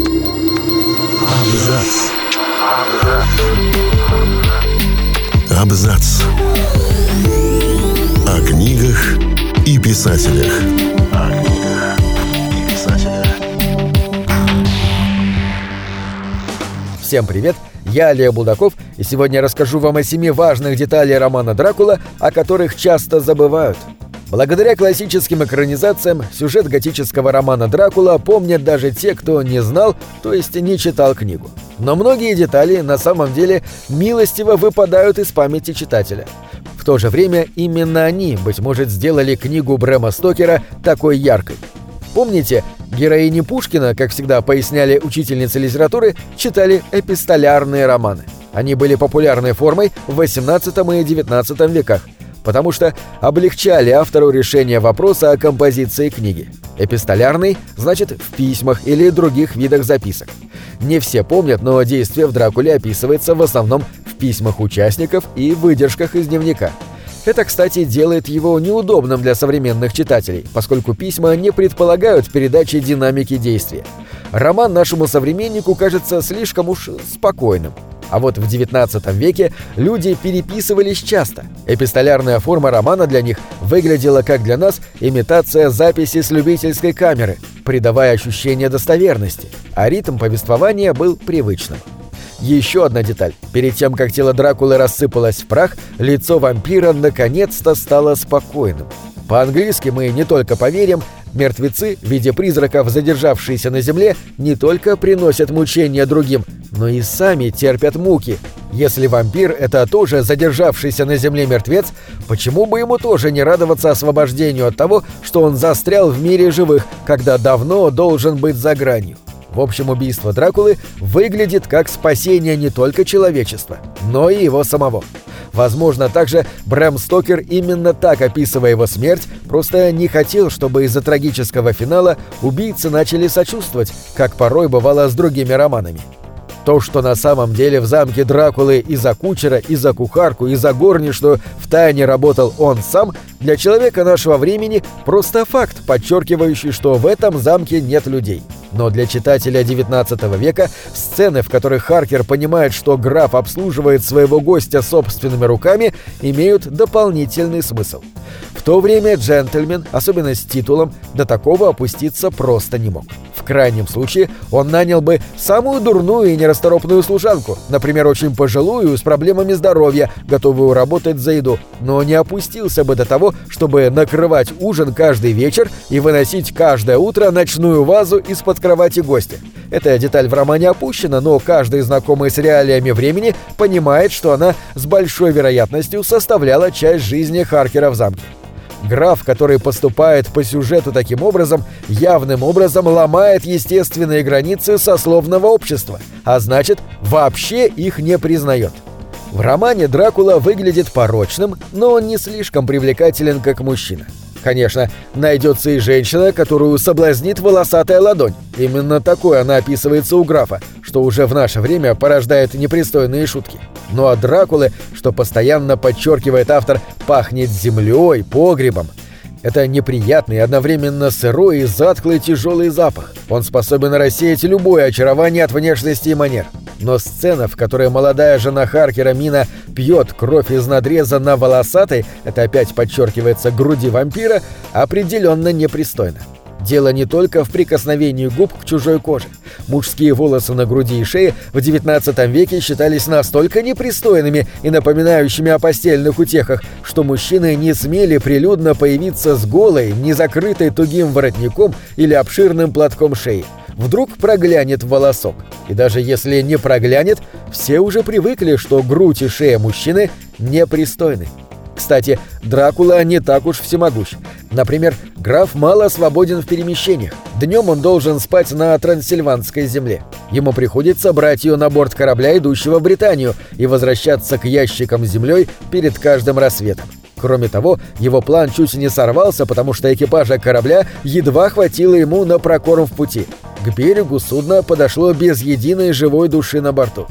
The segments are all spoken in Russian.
Абзац. Абзац. О книгах и писателях. О книгах и писателях. Всем привет! Я Олег Булдаков, и сегодня я расскажу вам о семи важных деталях романа «Дракула», о которых часто забывают. Благодаря классическим экранизациям сюжет готического романа «Дракула» помнят даже те, кто не знал, то есть не читал книгу. Но многие детали на самом деле милостиво выпадают из памяти читателя. В то же время именно они, быть может, сделали книгу Брэма Стокера такой яркой. Помните, героини Пушкина, как всегда поясняли учительницы литературы, читали эпистолярные романы. Они были популярной формой в XVIII и XIX веках, потому что облегчали автору решение вопроса о композиции книги. Эпистолярный значит в письмах или других видах записок. Не все помнят, но действие в Дракуле описывается в основном в письмах участников и выдержках из дневника – это, кстати, делает его неудобным для современных читателей, поскольку письма не предполагают передачи динамики действия. Роман нашему современнику кажется слишком уж спокойным. А вот в XIX веке люди переписывались часто. Эпистолярная форма романа для них выглядела как для нас имитация записи с любительской камеры, придавая ощущение достоверности, а ритм повествования был привычным. Еще одна деталь. Перед тем, как тело Дракулы рассыпалось в прах, лицо вампира наконец-то стало спокойным. По-английски мы не только поверим, мертвецы в виде призраков, задержавшиеся на земле, не только приносят мучения другим, но и сами терпят муки. Если вампир — это тоже задержавшийся на земле мертвец, почему бы ему тоже не радоваться освобождению от того, что он застрял в мире живых, когда давно должен быть за гранью? В общем, убийство Дракулы выглядит как спасение не только человечества, но и его самого. Возможно, также Брэм Стокер, именно так описывая его смерть, просто не хотел, чтобы из-за трагического финала убийцы начали сочувствовать, как порой бывало с другими романами. То, что на самом деле в замке Дракулы и за кучера, и за кухарку, и за горничную втайне работал он сам, для человека нашего времени просто факт, подчеркивающий, что в этом замке нет людей. Но для читателя XIX века сцены, в которых Харкер понимает, что граф обслуживает своего гостя собственными руками, имеют дополнительный смысл. В то время джентльмен, особенно с титулом, до такого опуститься просто не мог. Крайнем случае он нанял бы самую дурную и нерасторопную служанку, например, очень пожилую с проблемами здоровья, готовую работать за еду, но не опустился бы до того, чтобы накрывать ужин каждый вечер и выносить каждое утро ночную вазу из-под кровати гостя. Эта деталь в романе опущена, но каждый знакомый с реалиями времени понимает, что она с большой вероятностью составляла часть жизни Харкера в замке. Граф, который поступает по сюжету таким образом, явным образом ломает естественные границы сословного общества, а значит, вообще их не признает. В романе Дракула выглядит порочным, но он не слишком привлекателен как мужчина. Конечно, найдется и женщина, которую соблазнит волосатая ладонь. Именно такой она описывается у графа, что уже в наше время порождает непристойные шутки. Ну а Дракулы, что постоянно подчеркивает автор, пахнет землей, погребом. Это неприятный, одновременно сырой и затхлый тяжелый запах. Он способен рассеять любое очарование от внешности и манер. Но сцена, в которой молодая жена Харкера Мина пьет кровь из надреза на волосатой, это опять подчеркивается груди вампира, определенно непристойно. Дело не только в прикосновении губ к чужой коже. Мужские волосы на груди и шее в XIX веке считались настолько непристойными и напоминающими о постельных утехах, что мужчины не смели прилюдно появиться с голой, не закрытой тугим воротником или обширным платком шеи. Вдруг проглянет волосок. И даже если не проглянет, все уже привыкли, что грудь и шея мужчины непристойны. Кстати, Дракула не так уж всемогущ. Например, граф мало свободен в перемещениях. Днем он должен спать на Трансильванской земле. Ему приходится брать ее на борт корабля, идущего в Британию, и возвращаться к ящикам с землей перед каждым рассветом. Кроме того, его план чуть не сорвался, потому что экипажа корабля едва хватило ему на прокорм в пути. К берегу судно подошло без единой живой души на борту.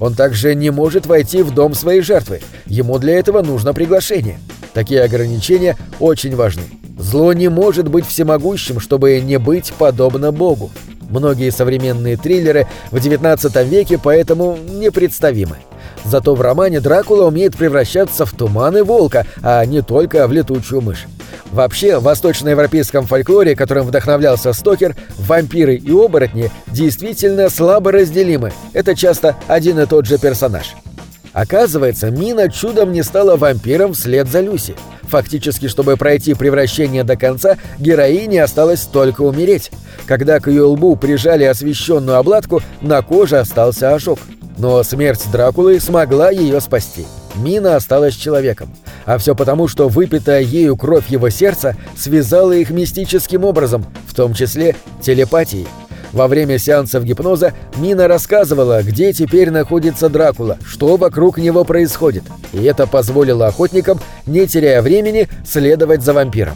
Он также не может войти в дом своей жертвы. Ему для этого нужно приглашение. Такие ограничения очень важны. Зло не может быть всемогущим, чтобы не быть подобно Богу. Многие современные триллеры в XIX веке поэтому непредставимы. Зато в романе Дракула умеет превращаться в туман и волка, а не только в летучую мышь. Вообще, в восточноевропейском фольклоре, которым вдохновлялся Стокер, вампиры и оборотни действительно слабо разделимы. Это часто один и тот же персонаж. Оказывается, Мина чудом не стала вампиром вслед за Люси. Фактически, чтобы пройти превращение до конца, героине осталось только умереть. Когда к ее лбу прижали освещенную обладку, на коже остался ожог. Но смерть Дракулы смогла ее спасти. Мина осталась человеком. А все потому, что выпитая ею кровь его сердца связала их мистическим образом, в том числе телепатией. Во время сеансов гипноза Мина рассказывала, где теперь находится Дракула, что вокруг него происходит, и это позволило охотникам, не теряя времени, следовать за вампиром.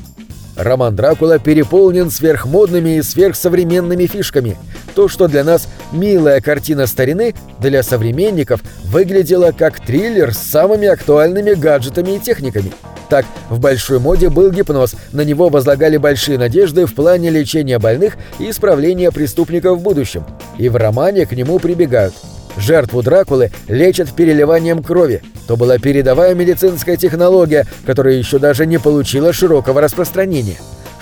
Роман Дракула переполнен сверхмодными и сверхсовременными фишками. То, что для нас милая картина старины, для современников выглядела как триллер с самыми актуальными гаджетами и техниками. Так, в большой моде был гипноз, на него возлагали большие надежды в плане лечения больных и исправления преступников в будущем. И в романе к нему прибегают – Жертву Дракулы лечат переливанием крови. То была передовая медицинская технология, которая еще даже не получила широкого распространения.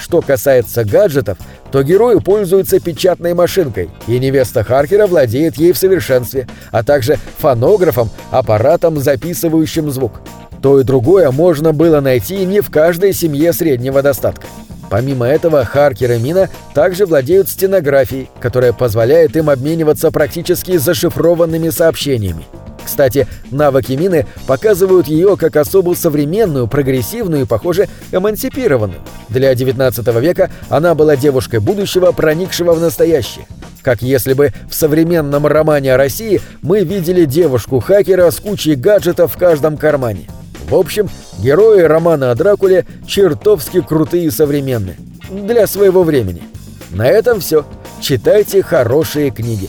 Что касается гаджетов, то герою пользуется печатной машинкой, и невеста Харкера владеет ей в совершенстве, а также фонографом, аппаратом, записывающим звук. То и другое можно было найти не в каждой семье среднего достатка. Помимо этого, Харкер и Мина также владеют стенографией, которая позволяет им обмениваться практически зашифрованными сообщениями. Кстати, навыки Мины показывают ее как особо современную, прогрессивную и, похоже, эмансипированную. Для 19 века она была девушкой будущего, проникшего в настоящее. Как если бы в современном романе о России мы видели девушку-хакера с кучей гаджетов в каждом кармане. В общем, герои романа о Дракуле чертовски крутые и современные. Для своего времени. На этом все. Читайте хорошие книги.